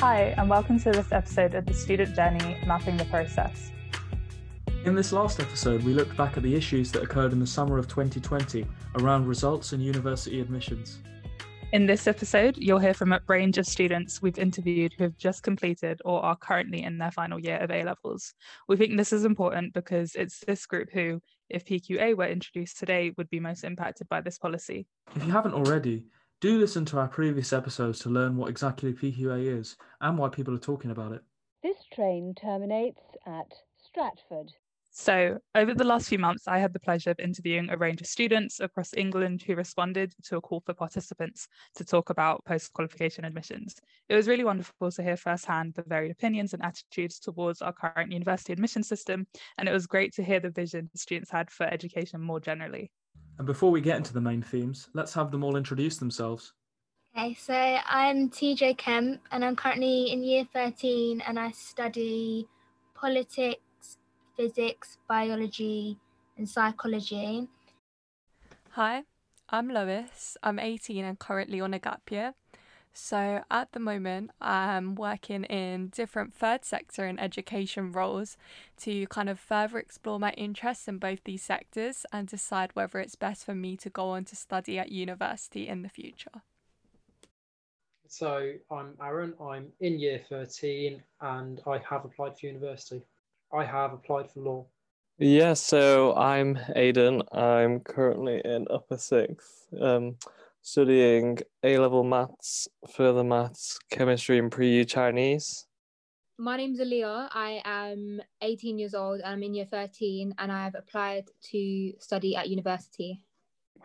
Hi, and welcome to this episode of The Student Journey Mapping the Process. In this last episode, we looked back at the issues that occurred in the summer of 2020 around results and university admissions. In this episode, you'll hear from a range of students we've interviewed who have just completed or are currently in their final year of A levels. We think this is important because it's this group who, if PQA were introduced today, would be most impacted by this policy. If you haven't already, do listen to our previous episodes to learn what exactly PQA is and why people are talking about it. This train terminates at Stratford. So, over the last few months, I had the pleasure of interviewing a range of students across England who responded to a call for participants to talk about post qualification admissions. It was really wonderful to hear firsthand the varied opinions and attitudes towards our current university admission system, and it was great to hear the vision students had for education more generally. And before we get into the main themes, let's have them all introduce themselves. Okay, so I'm TJ Kemp and I'm currently in year 13 and I study politics physics, biology, and psychology. Hi, I'm Lois. I'm 18 and currently on a gap year. So at the moment, I'm working in different third sector and education roles to kind of further explore my interests in both these sectors and decide whether it's best for me to go on to study at university in the future. So I'm Aaron, I'm in year 13 and I have applied for university. I have applied for law. Yeah, so I'm Aidan. I'm currently in upper sixth, um, studying A level maths, further maths, chemistry, and pre U Chinese. My name's Aaliyah. I am 18 years old. I'm in year 13 and I have applied to study at university.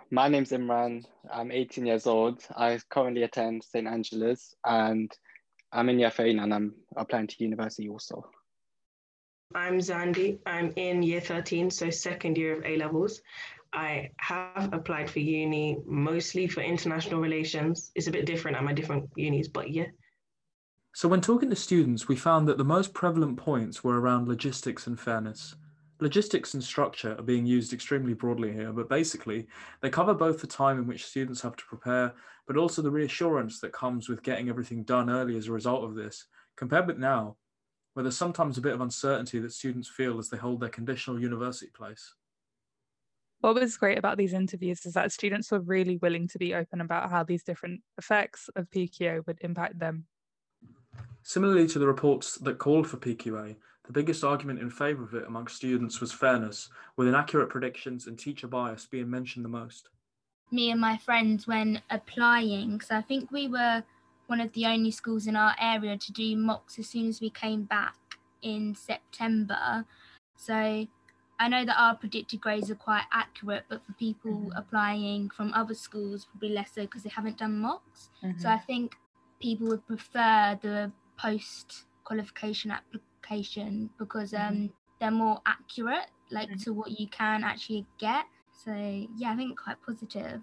My name's Imran. I'm 18 years old. I currently attend St. Angela's and I'm in year 13 and I'm applying to university also. I'm Zandi. I'm in year 13, so second year of A levels. I have applied for uni mostly for international relations. It's a bit different at my different unis, but yeah. So, when talking to students, we found that the most prevalent points were around logistics and fairness. Logistics and structure are being used extremely broadly here, but basically, they cover both the time in which students have to prepare, but also the reassurance that comes with getting everything done early as a result of this. Compared with now, where there's sometimes a bit of uncertainty that students feel as they hold their conditional university place. What was great about these interviews is that students were really willing to be open about how these different effects of PQA would impact them. Similarly to the reports that called for PQA, the biggest argument in favour of it amongst students was fairness, with inaccurate predictions and teacher bias being mentioned the most. Me and my friends, when applying, so I think we were one of the only schools in our area to do mocks as soon as we came back in September. So I know that our predicted grades are quite accurate, but for people mm-hmm. applying from other schools, probably less so because they haven't done mocks. Mm-hmm. So I think people would prefer the post qualification application because um, mm-hmm. they're more accurate, like mm-hmm. to what you can actually get. So yeah, I think quite positive.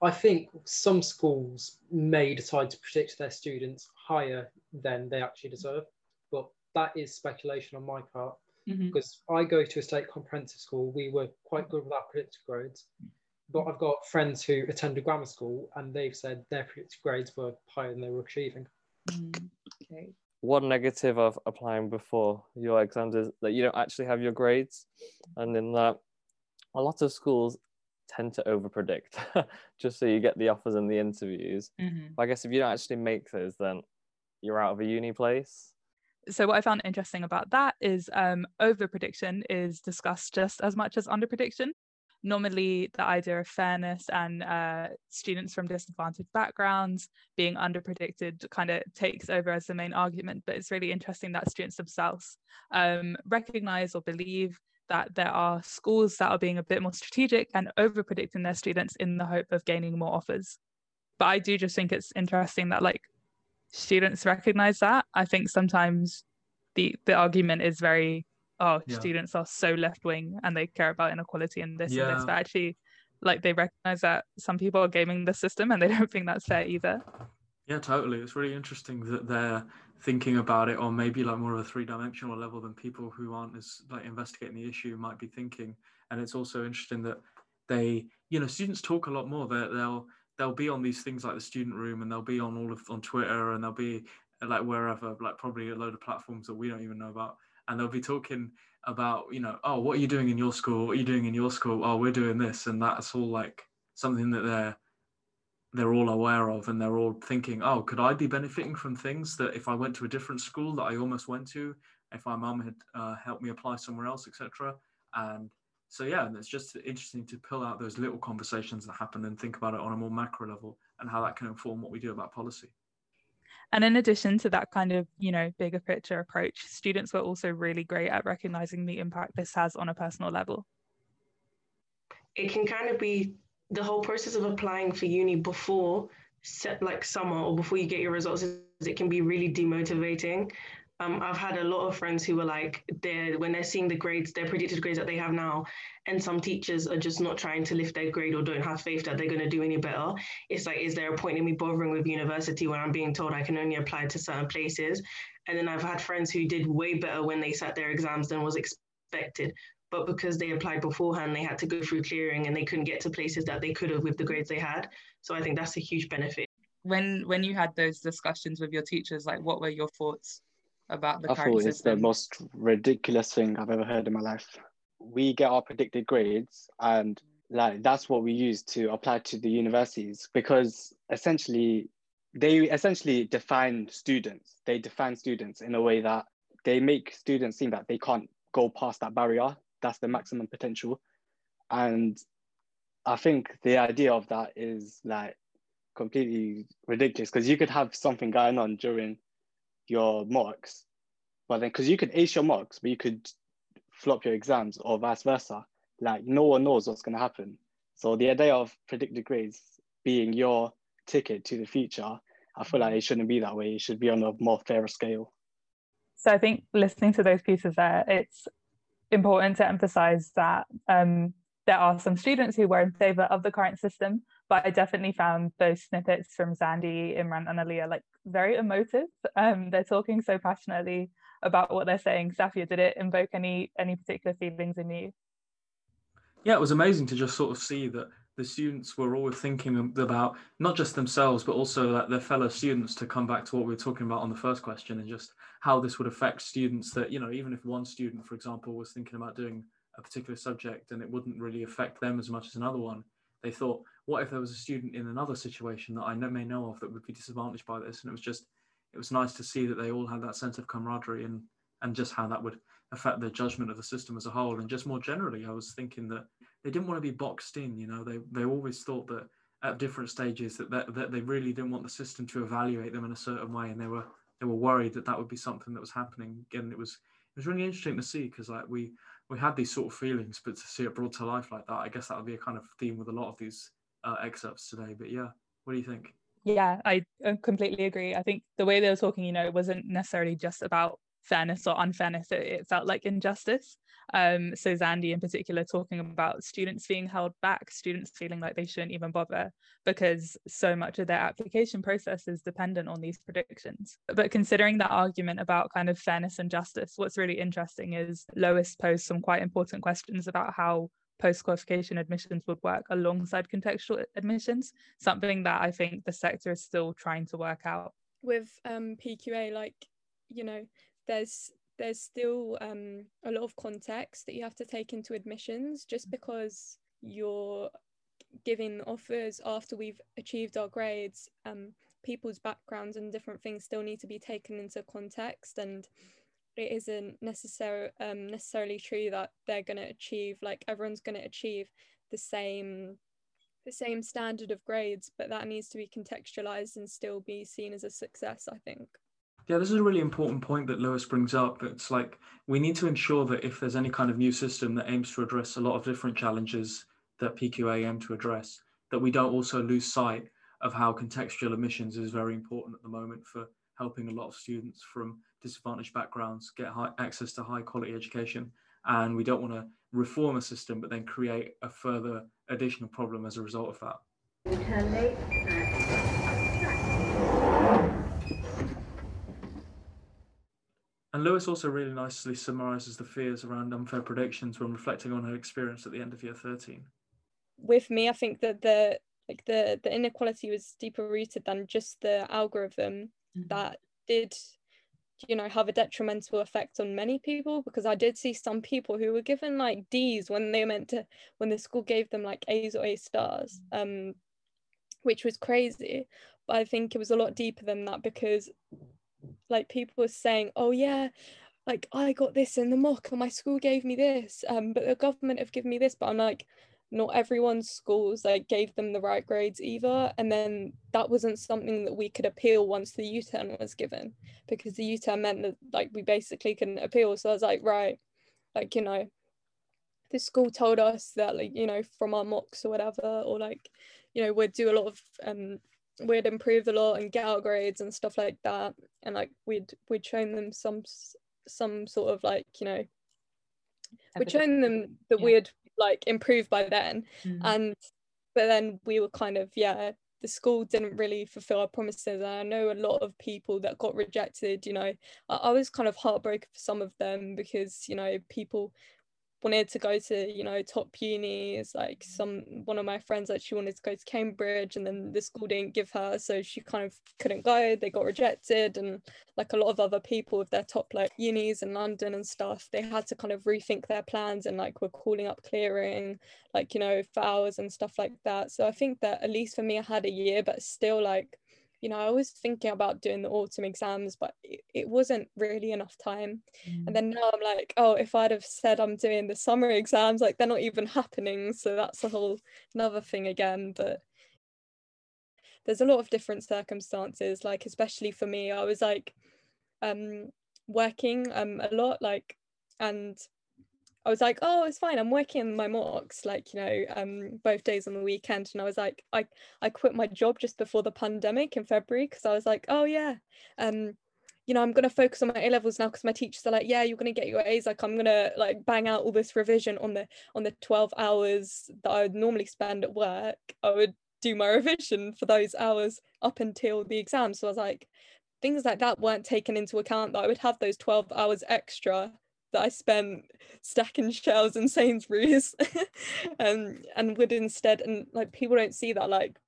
I think some schools may decide to predict their students higher than they actually deserve, but that is speculation on my part. Mm-hmm. Because I go to a state comprehensive school, we were quite good with our predictive grades. But I've got friends who attend a grammar school and they've said their predicted grades were higher than they were achieving. Mm, okay. One negative of applying before your exams is that you don't actually have your grades. And in that, a lot of schools tend to over predict just so you get the offers and the interviews. Mm-hmm. I guess if you don't actually make those, then you're out of a uni place. So what I found interesting about that is um, over prediction is discussed just as much as under prediction. Normally, the idea of fairness and uh, students from disadvantaged backgrounds being under predicted kind of takes over as the main argument. But it's really interesting that students themselves um, recognize or believe that there are schools that are being a bit more strategic and over predicting their students in the hope of gaining more offers. But I do just think it's interesting that like students recognize that. I think sometimes the the argument is very oh yeah. students are so left wing and they care about inequality and this yeah. and this but actually like they recognize that some people are gaming the system and they don't think that's fair either yeah totally it's really interesting that they're thinking about it on maybe like more of a three-dimensional level than people who aren't as like investigating the issue might be thinking and it's also interesting that they you know students talk a lot more they they'll they'll be on these things like the student room and they'll be on all of on twitter and they'll be like wherever, like probably a load of platforms that we don't even know about, and they'll be talking about, you know, oh, what are you doing in your school? What are you doing in your school? Oh, we're doing this, and that's all like something that they're they're all aware of and they're all thinking oh could i be benefiting from things that if i went to a different school that i almost went to if my mum had uh, helped me apply somewhere else etc and so yeah and it's just interesting to pull out those little conversations that happen and think about it on a more macro level and how that can inform what we do about policy. And in addition to that kind of you know bigger picture approach students were also really great at recognizing the impact this has on a personal level. It can kind of be the whole process of applying for uni before set like summer or before you get your results it can be really demotivating um, I've had a lot of friends who were like, they're when they're seeing the grades, their predicted grades that they have now, and some teachers are just not trying to lift their grade or don't have faith that they're going to do any better. It's like, is there a point in me bothering with university when I'm being told I can only apply to certain places? And then I've had friends who did way better when they sat their exams than was expected but because they applied beforehand, they had to go through clearing and they couldn't get to places that they could have with the grades they had. So I think that's a huge benefit. When when you had those discussions with your teachers, like what were your thoughts about the I current thought system? it's the most ridiculous thing I've ever heard in my life. We get our predicted grades and like that's what we use to apply to the universities because essentially they essentially define students. They define students in a way that they make students seem that they can't go past that barrier that's the maximum potential. And I think the idea of that is like completely ridiculous because you could have something going on during your mocks, but then because you could ace your mocks, but you could flop your exams or vice versa. Like no one knows what's going to happen. So the idea of predicted grades being your ticket to the future, I feel like it shouldn't be that way. It should be on a more fairer scale. So I think listening to those pieces there, it's important to emphasize that um, there are some students who were in favor of the current system, but I definitely found those snippets from Zandy, Imran, and Aliyah like very emotive. Um, they're talking so passionately about what they're saying. Sathya, did it invoke any any particular feelings in you? Yeah, it was amazing to just sort of see that the students were always thinking about not just themselves, but also like their fellow students to come back to what we were talking about on the first question and just how this would affect students that, you know, even if one student, for example, was thinking about doing a particular subject and it wouldn't really affect them as much as another one, they thought, what if there was a student in another situation that I may know of that would be disadvantaged by this? And it was just, it was nice to see that they all had that sense of camaraderie and, and just how that would affect their judgment of the system as a whole. And just more generally, I was thinking that they didn't want to be boxed in. You know, they they always thought that at different stages that, that that they really didn't want the system to evaluate them in a certain way, and they were they were worried that that would be something that was happening. Again, it was it was really interesting to see because like we we had these sort of feelings, but to see it brought to life like that, I guess that would be a kind of theme with a lot of these uh, excerpts today. But yeah, what do you think? Yeah, I completely agree. I think the way they were talking, you know, it wasn't necessarily just about fairness or unfairness. It, it felt like injustice. Um, so Zandy in particular talking about students being held back, students feeling like they shouldn't even bother because so much of their application process is dependent on these predictions. But considering that argument about kind of fairness and justice, what's really interesting is Lois posed some quite important questions about how post-qualification admissions would work alongside contextual admissions, something that I think the sector is still trying to work out. With um, PQA, like, you know, there's there's still um, a lot of context that you have to take into admissions just because you're giving offers after we've achieved our grades um, people's backgrounds and different things still need to be taken into context and it isn't necessary, um, necessarily true that they're going to achieve like everyone's going to achieve the same the same standard of grades but that needs to be contextualized and still be seen as a success i think yeah, this is a really important point that Lois brings up. It's like we need to ensure that if there's any kind of new system that aims to address a lot of different challenges that PQA aim to address, that we don't also lose sight of how contextual admissions is very important at the moment for helping a lot of students from disadvantaged backgrounds get high, access to high quality education. And we don't want to reform a system, but then create a further additional problem as a result of that. And Lois also really nicely summarizes the fears around unfair predictions when reflecting on her experience at the end of year 13. With me, I think that the like the the inequality was deeper rooted than just the algorithm mm-hmm. that did you know have a detrimental effect on many people because i did see some people who were given like d's when they meant to when the school gave them like a's or a stars um which was crazy but i think it was a lot deeper than that because like people were saying oh yeah like i got this in the mock and my school gave me this um but the government have given me this. But i'm like not everyone's schools like gave them the right grades either and then that wasn't something that we could appeal once the u-turn was given because the u-turn meant that like we basically couldn't appeal. So i was like right like you know the school told us that like you know from our mocks or whatever or like you know we'd do a lot of um we'd improve a lot and get our grades and stuff like that. And like we'd we'd shown them some some sort of like you know we'd shown them that yeah. we'd like improved by then. Mm. and but then we were kind of yeah the school didn't really fulfill our promises. And i know a lot of people that got rejected you know. I, I was kind of heartbroken for some of them because you know people wanted to go to you know top unis like some one of my friends that she wanted to go to cambridge and then the school didn't give her so she kind of couldn't go. They got rejected and like a lot of other people with their top like unis in london and stuff they had to kind of rethink their plans and like were calling up clearing like you know for hours and stuff like that. So i think that at least for me i had a year but still like you know, I was thinking about doing the autumn exams, but it, it wasn't really enough time. Mm. And then now I'm like, oh, if I'd have said I'm doing the summer exams, like they're not even happening. So that's a whole another thing again. But there's a lot of different circumstances, like especially for me, I was like um working um a lot, like and I was like, oh, it's fine. I'm working my mocks, like, you know, um, both days on the weekend. And I was like, I, I quit my job just before the pandemic in February because I was like, oh, yeah, um, you know, I'm to focus on my A levels now because my teachers are like, yeah, you're to get your A's. Like, I'm to like bang out all this revision on the on the 12 hours that I would normally spend at work. I would do my revision for those hours up until the exam. So I was like, things like that weren't taken into account that I would have those 12 hours extra that I spent stacking shelves in Sainsbury's. Um, and would instead and like people don't see that like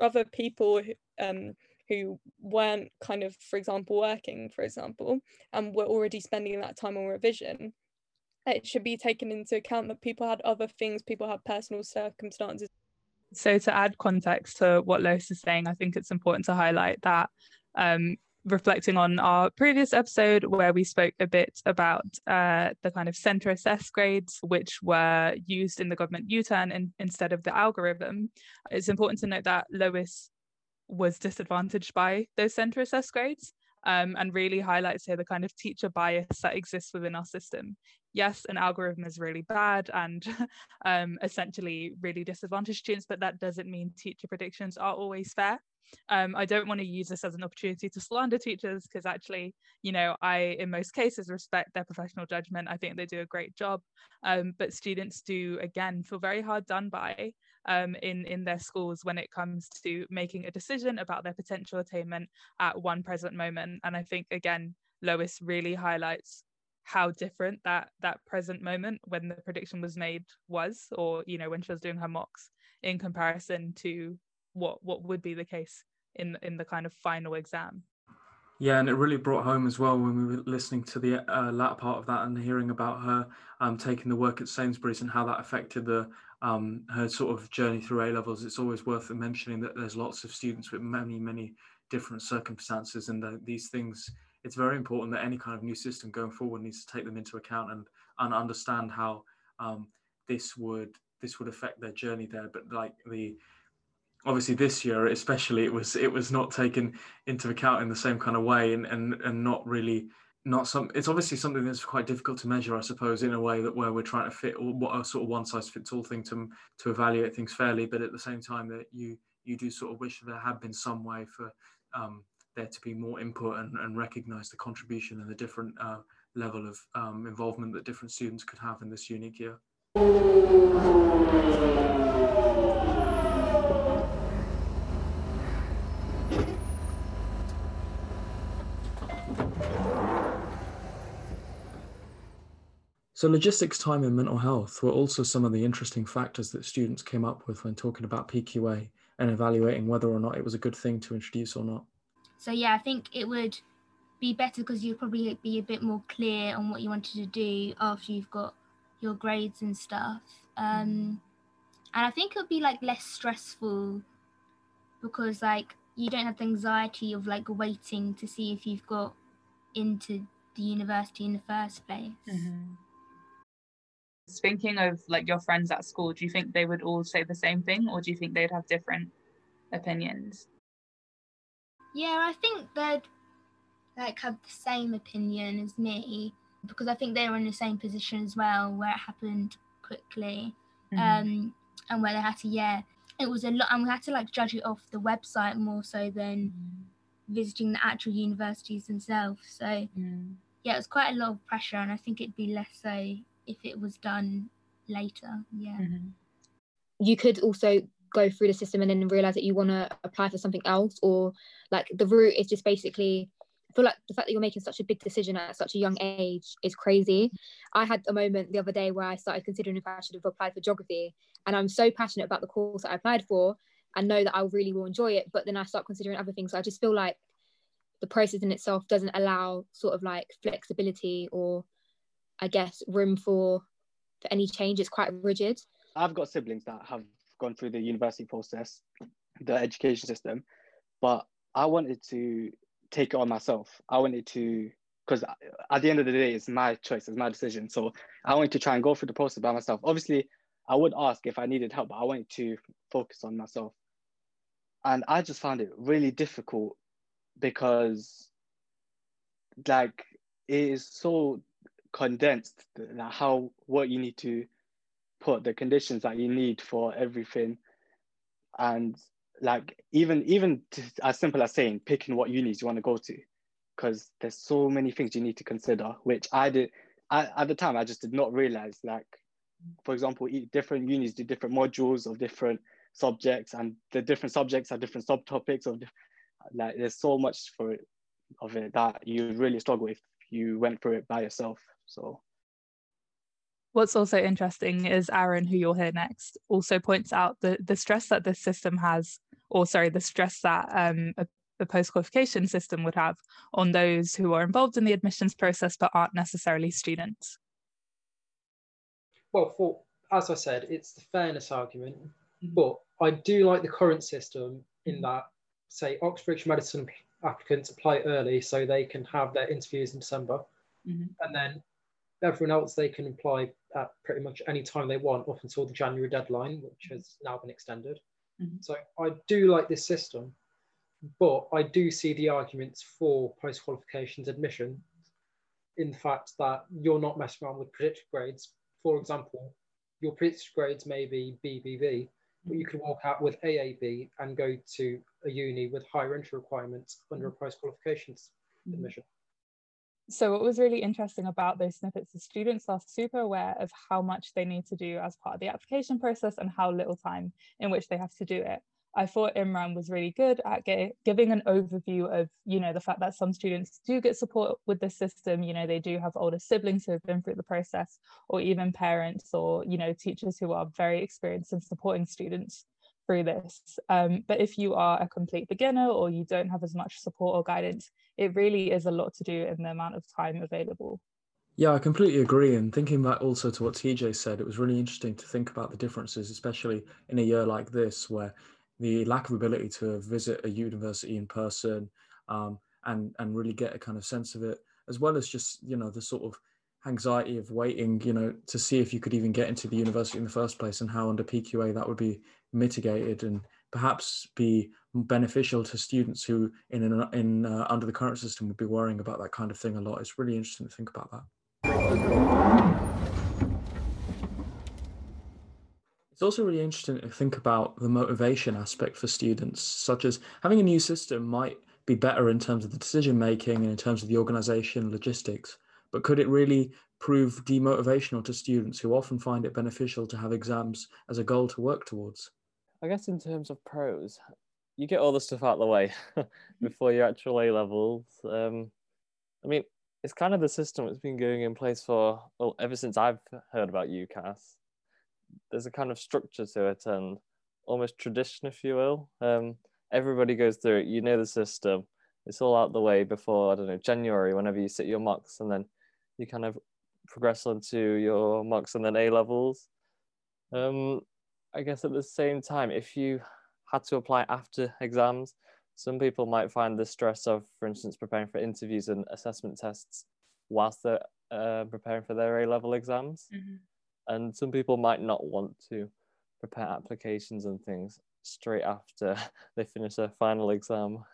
other people um, who weren't kind of for example working for example and were already spending that time on revision it should be taken into account that people had other things people had personal circumstances. So to add context to what Lois is saying I think it's important to highlight that um, reflecting on our previous episode where we spoke a bit about uh, the kind of centre assessed grades which were used in the government U-turn in, instead of the algorithm. It's important to note that Lois was disadvantaged by those centre assessed grades um, and really highlights here the kind of teacher bias that exists within our system. Yes, an algorithm is really bad and um, essentially really disadvantaged students, but that doesn't mean teacher predictions are always fair. Um, I don't want to use this as an opportunity to slander teachers because actually, you know, I in most cases respect their professional judgment. I think they do a great job, um, but students do again feel very hard done by um, in in their schools when it comes to making a decision about their potential attainment at one present moment. And I think again, Lois really highlights how different that that present moment when the prediction was made was or you know when she was doing her mocks in comparison to what what would be the case in in the kind of final exam. Yeah and it really brought home as well when we were listening to the uh, latter part of that and hearing about her um, taking the work at sainsbury's and how that affected the um, her sort of journey through a levels. It's always worth mentioning that there's lots of students with many many different circumstances and the, these things it's very important that any kind of new system going forward needs to take them into account and and understand how um, this would this would affect their journey there. But like the obviously this year especially it was it was not taken into account in the same kind of way and and, and not really not some it's obviously something that's quite difficult to measure i suppose in a way that where we're trying to fit what a sort of one size fits all thing to to evaluate things fairly. But at the same time that you you do sort of wish there had been some way for um, there to be more input and, and recognize the contribution and the different uh, level of um, involvement that different students could have in this unique year So, logistics, time, and mental health were also some of the interesting factors that students came up with when talking about PQA and evaluating whether or not it was a good thing to introduce or not. So yeah, I think it would be better because you'd probably be a bit more clear on what you wanted to do after you've got your grades and stuff. Um, and I think it would be like less stressful because like you don't have the anxiety of like waiting to see if you've got into the university in the first place. Mm-hmm. Thinking of like your friends at school, do you think they would all say the same thing, or do you think they'd have different opinions? Yeah, I think they'd like have the same opinion as me because I think they were in the same position as well, where it happened quickly, mm-hmm. um, and where they had to yeah, it was a lot, and we had to like judge it off the website more so than mm-hmm. visiting the actual universities themselves. So mm. yeah, it was quite a lot of pressure, and I think it'd be less so if it was done later. Yeah. Mm-hmm. You could also go through the system and then realize that you want to apply for something else, or like the route is just basically I feel like the fact that you're making such a big decision at such a young age is crazy. I had a moment the other day where I started considering if I should have applied for geography, and I'm so passionate about the course that I applied for and know that I really will enjoy it. But then I start considering other things. So I just feel like the process in itself doesn't allow sort of like flexibility or, I guess, room for for any change. It's quite rigid. I've got siblings that have gone through the university process, the education system, but I wanted to take it on myself. I wanted to, because at the end of the day, it's my choice, it's my decision. So I wanted to try and go through the process by myself. Obviously, I would ask if I needed help, but I wanted to focus on myself. And I just found it really difficult because, like, it is so condensed that how what you need to put the conditions that you need for everything. And like even even as simple as saying picking what unis you want to go to because there's so many things you need to consider which i did I, at the time i just did not realize like for example different unis do different modules of different subjects and the different subjects are different subtopics of like there's so much for it of it that you really struggle if you went through it by yourself so What's also interesting is Aaron, who you'll hear next, also points out the, the stress that this system has or sorry, the stress that um, a, a post qualification system would have on those who are involved in the admissions process but aren't necessarily students? Well, for as I said, it's the fairness argument, mm-hmm. but I do like the current system in mm-hmm. that, say, Oxbridge medicine applicants apply early so they can have their interviews in December, mm-hmm. and then everyone else they can apply at pretty much any time they want up until the January deadline, which has now been extended. Mm-hmm. So I do like this system, but I do see the arguments for post qualifications admission in the fact that you're not messing around with predicted grades. For example, your predicted grades may be BBB, but you could walk out with AAB and go to a uni with higher entry requirements under a post qualifications mm-hmm. admission. So what was really interesting about those snippets is students are super aware of how much they need to do as part of the application process and how little time in which they have to do it. I thought Imran was really good at get, giving an overview of, you know, the fact that some students do get support with the system. You know, they do have older siblings who have been through the process, or even parents or, you know, teachers who are very experienced in supporting students through this. Um, but if you are a complete beginner or you don't have as much support or guidance, it really is a lot to do in the amount of time available. Yeah, I completely agree. And thinking back also to what TJ said, it was really interesting to think about the differences, especially in a year like this, where the lack of ability to visit a university in person um, and and really get a kind of sense of it, as well as just you know the sort of anxiety of waiting, you know, to see if you could even get into the university in the first place, and how under PQA that would be mitigated and perhaps be beneficial to students who in an, in uh, under the current system would be worrying about that kind of thing a lot. It's really interesting to think about that. It's also really interesting to think about the motivation aspect for students, such as having a new system might be better in terms of the decision making and in terms of the organization logistics, but could it really prove demotivational to students who often find it beneficial to have exams as a goal to work towards? I guess in terms of pros, you get all the stuff out of the way before your actual A levels. Um, I mean, it's kind of the system that's been going in place for well ever since I've heard about UCAS. There's a kind of structure to it and almost tradition, if you will. Um, everybody goes through it. You know the system. it's all out the way before I don't know January whenever you sit your mocks and then you kind of progress onto your mocks and then A levels. Um, I guess at the same time, if you had to apply after exams, some people might find the stress of, for instance, preparing for interviews and assessment tests whilst they're uh, preparing for their A level exams. Mm-hmm. And some people might not want to prepare applications and things straight after they finish their final exam.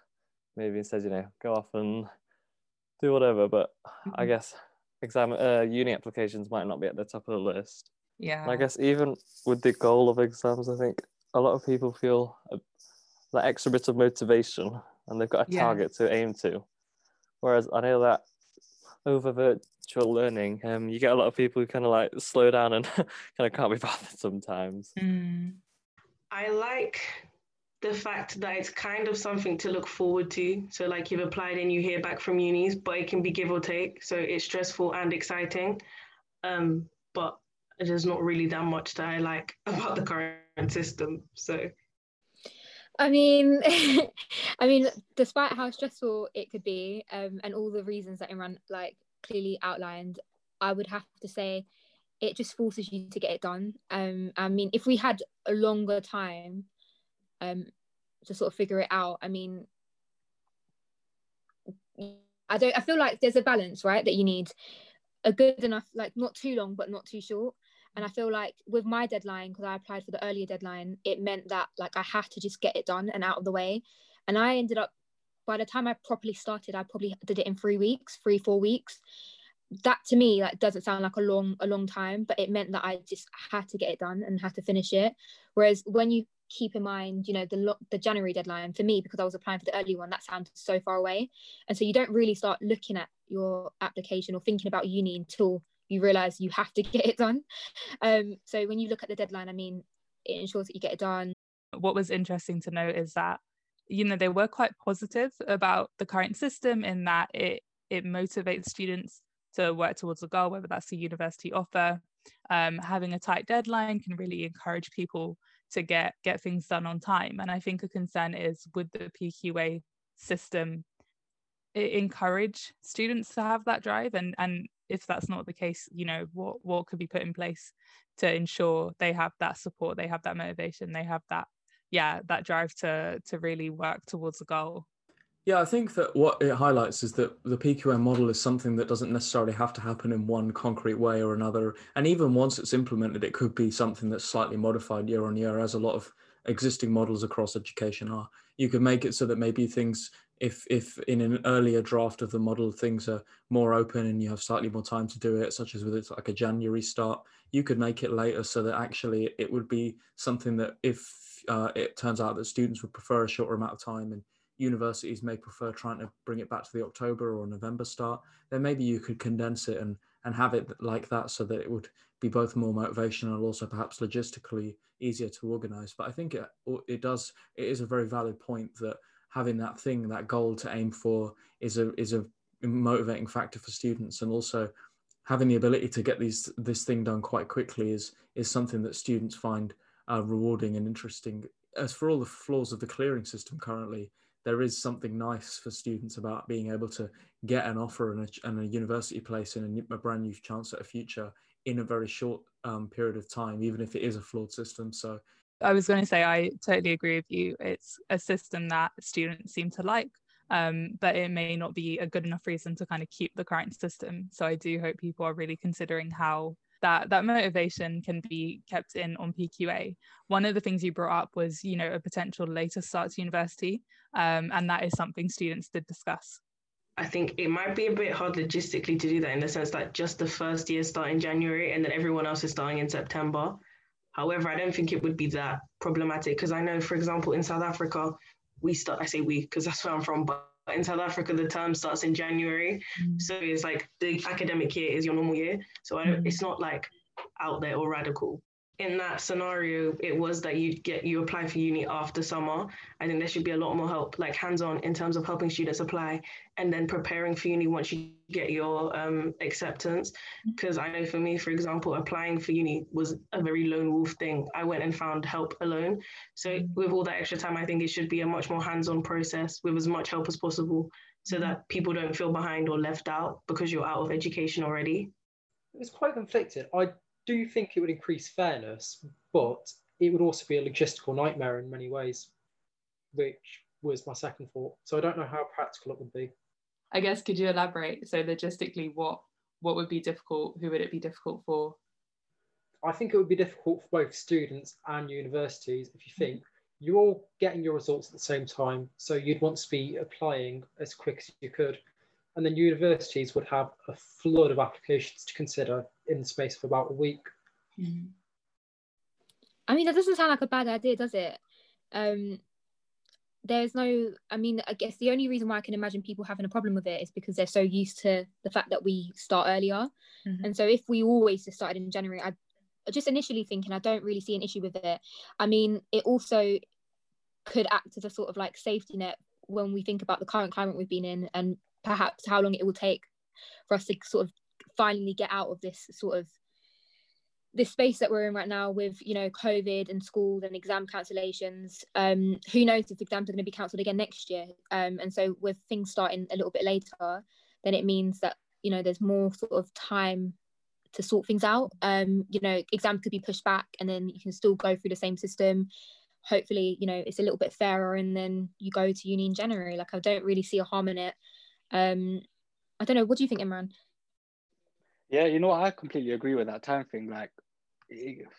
Maybe instead, you know, go off and do whatever. But mm-hmm. I guess exam uh, uni applications might not be at the top of the list. Yeah. And I guess even with the goal of exams, I think a lot of people feel that extra bit of motivation and they've got a yeah. target to aim to. Whereas I know that over virtual learning, um, you get a lot of people who kind of like slow down and kind of can't be bothered sometimes. Mm. I like the fact that it's kind of something to look forward to. So, like you've applied and you hear back from unis, but it can be give or take. So it's stressful and exciting. Um, but there's not really that much that I like about the current system. So I mean, I mean, despite how stressful it could be, um, and all the reasons that Imran like clearly outlined, I would have to say it just forces you to get it done. Um, I mean, if we had a longer time, um, to sort of figure it out, I mean, I don't. I feel like there's a balance, right? That you need a good enough, like not too long, but not too short. And I feel like with my deadline, because I applied for the earlier deadline, it meant that like I had to just get it done and out of the way. And I ended up, by the time I properly started, I probably did it in three weeks, three, four weeks. That to me like doesn't sound like a long, a long time, but it meant that I just had to get it done and had to finish it. Whereas when you keep in mind, you know, the the January deadline for me because I was applying for the early one, that sounds so far away, and so you don't really start looking at your application or thinking about uni until you realize you have to get it done. Um, so when you look at the deadline, I mean, it ensures that you get it done. What was interesting to note is that, you know, they were quite positive about the current system in that it it motivates students to work towards a goal, whether that's a university offer. Um, having a tight deadline can really encourage people to get get things done on time. And I think a concern is with the PQA system, it encourage students to have that drive and and if that's not the case you know what what could be put in place to ensure they have that support they have that motivation they have that yeah that drive to to really work towards a goal? Yeah i think that what it highlights is that the pqm model is something that doesn't necessarily have to happen in one concrete way or another. And even once it's implemented it could be something that's slightly modified year on year as a lot of existing models across education are. You could make it so that maybe things if if in an earlier draft of the model things are more open and you have slightly more time to do it such as with it's like a january start you could make it later so that actually it would be something that if uh, it turns out that students would prefer a shorter amount of time and universities may prefer trying to bring it back to the october or november start then maybe you could condense it and and have it like that so that it would be both more motivational and also perhaps logistically easier to organize but i think it it does it is a very valid point that having that thing, that goal to aim for, is a is a motivating factor for students, and also having the ability to get these this thing done quite quickly is is something that students find uh, rewarding and interesting. As for all the flaws of the clearing system currently, there is something nice for students about being able to get an offer and a, and a university place and a, a, brand new chance at a future in a very short um, period of time, even if it is a flawed system. So I was going to say, I totally agree with you. It's a system that students seem to like, um, but it may not be a good enough reason to kind of keep the current system. So I do hope people are really considering how that that motivation can be kept in on PQA. One of the things you brought up was, you know, a potential later start to university, um, and that is something students did discuss. I think it might be a bit hard logistically to do that in the sense that just the first year start in January and then everyone else is starting in September. However, I don't think it would be that problematic because I know, for example, in South Africa, we start, I say we because that's where I'm from, but in South Africa, the term starts in January. Mm. So it's like the academic year is your normal year. So I, mm. it's not like out there or radical. In that scenario, it was that you get you apply for uni after summer. I think there should be a lot more help, like hands-on, in terms of helping students apply and then preparing for uni once you get your um, acceptance. Mm-hmm. Because I know for me, for example, applying for uni was a very lone wolf thing. I went and found help alone. So mm-hmm. with all that extra time, I think it should be a much more hands-on process with as much help as possible, so mm-hmm. that people don't feel behind or left out because you're out of education already. It's quite conflicted. I do you think it would increase fairness, but it would also be a logistical nightmare in many ways, which was my second thought. So I don't know how practical it would be. I guess could you elaborate? So logistically, what what would be difficult? Who would it be difficult for? I think it would be difficult for both students and universities if you mm-hmm. think you're all getting your results at the same time. So you'd want to be applying as quick as you could and then universities would have a flood of applications to consider in the space of about a week. Mm-hmm. I mean, that doesn't sound like a bad idea, does it? Um, there's no, I mean, I guess the only reason why I can imagine people having a problem with it is because they're so used to the fact that we start earlier. Mm-hmm. And so if we always just started in January, I just initially thinking I don't really see an issue with it. I mean, it also could act as a sort of like safety net when we think about the current climate we've been in and perhaps how long it will take for us to sort of finally get out of this sort of this space that we're in right now with you know covid and schools and exam cancellations. Um who knows if exams are going to be cancelled again next year? Um and so with things starting a little bit later then it means that you know there's more sort of time to sort things out. Um you know exams could be pushed back and then you can still go through the same system. Hopefully you know it's a little bit fairer and then you go to uni in january. Like i don't really see a harm in it um, I don't know. What do you think, Imran? Yeah, you know, I completely agree with that time thing. Like,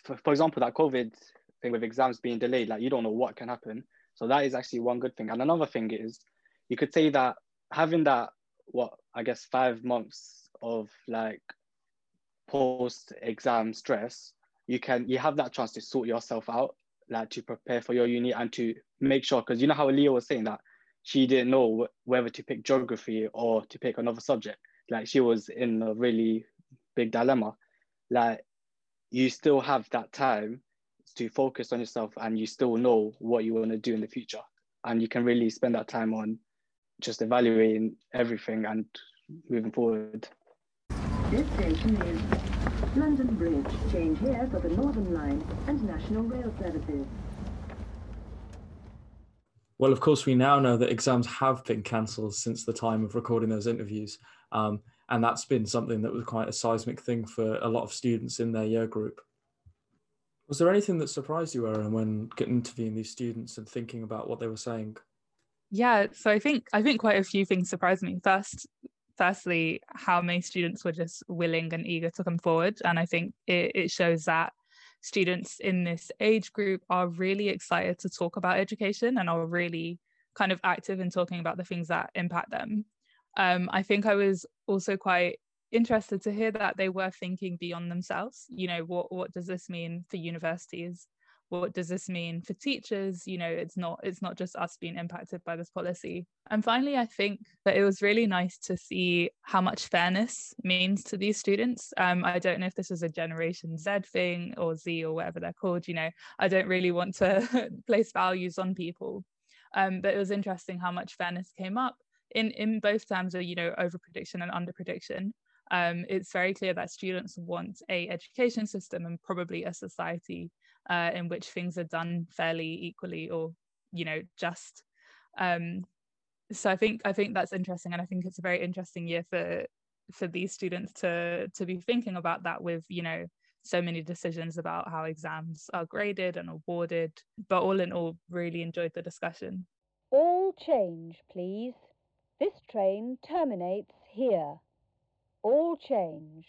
for, for example, that COVID thing with exams being delayed, like you don't know what can happen. So that is actually one good thing. And another thing is, you could say that having that, what I guess, five months of like post exam stress, you can you have that chance to sort yourself out, like to prepare for your uni and to make sure, because you know how Leo was saying that she didn't know whether to pick geography or to pick another subject. Like she was in a really big dilemma. Like you still have that time to focus on yourself and you still know what you want to do in the future. And you can really spend that time on just evaluating everything and moving forward. This station is London Bridge. Change here for the Northern Line and National Rail Services. Well, of course, we now know that exams have been cancelled since the time of recording those interviews. Um, and that's been something that was quite a seismic thing for a lot of students in their year group. Was there anything that surprised you, Eireann, when interviewing these students and thinking about what they were saying? Yeah, so I think I think quite a few things surprised me. First, firstly, how many students were just willing and eager to come forward, and I think it, it shows that students in this age group are really excited to talk about education and are really kind of active in talking about the things that impact them. Um, I think I was also quite interested to hear that they were thinking beyond themselves. You know, what what does this mean for universities? What does this mean for teachers? You know it's not it's not just us being impacted by this policy. And finally i think that it was really nice to see how much fairness means to these students. Um, i don't know if this is a generation z thing or z or whatever they're called you know i don't really want to place values on people. Um, but it was interesting how much fairness came up in in both terms of you know over prediction and under prediction um, it's very clear that students want a education system and probably a society uh, in which things are done fairly equally or you know just. Um, so i think i think that's interesting and i think it's a very interesting year for for these students to to be thinking about that with you know so many decisions about how exams are graded and awarded. But all in all really enjoyed the discussion. All change please. This train terminates here. All change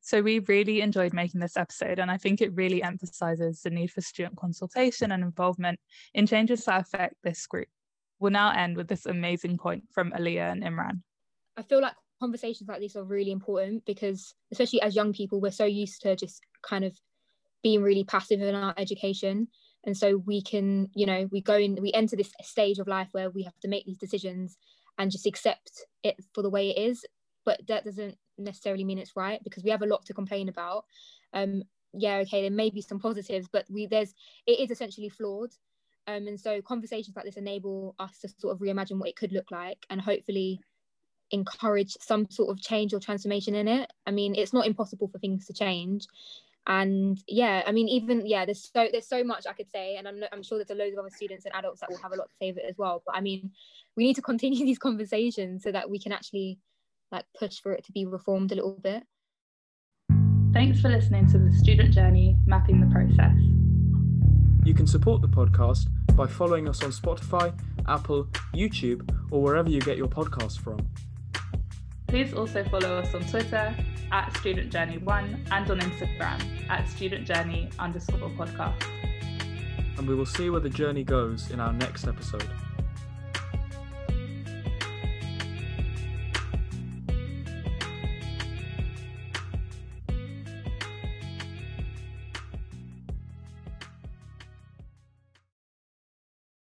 so we really enjoyed making this episode, and I think it really emphasizes the need for student consultation and involvement in changes that affect this group. We'll now end with this amazing point from Aliyah and Imran. I feel like conversations like these are really important because, especially as young people, we're so used to just kind of being really passive in our education. And so we can, you know, we go in, we enter this stage of life where we have to make these decisions and just accept it for the way it is. But that doesn't necessarily mean it's right because we have a lot to complain about. Um, yeah, okay, there may be some positives, but we there's it is essentially flawed. Um, and so conversations like this enable us to sort of reimagine what it could look like and hopefully encourage some sort of change or transformation in it. I mean, it's not impossible for things to change. And yeah, I mean, even yeah, there's so there's so much I could say, and I'm I'm sure there's a load of other students and adults that will have a lot to say of it as well. But I mean, we need to continue these conversations so that we can actually like push for it to be reformed a little bit. Thanks for listening to the student journey mapping the process. You can support the podcast by following us on Spotify, Apple, YouTube, or wherever you get your podcasts from. Please also follow us on Twitter at Student Journey One and on Instagram at Student Journey underscore podcast. And we will see where the journey goes in our next episode.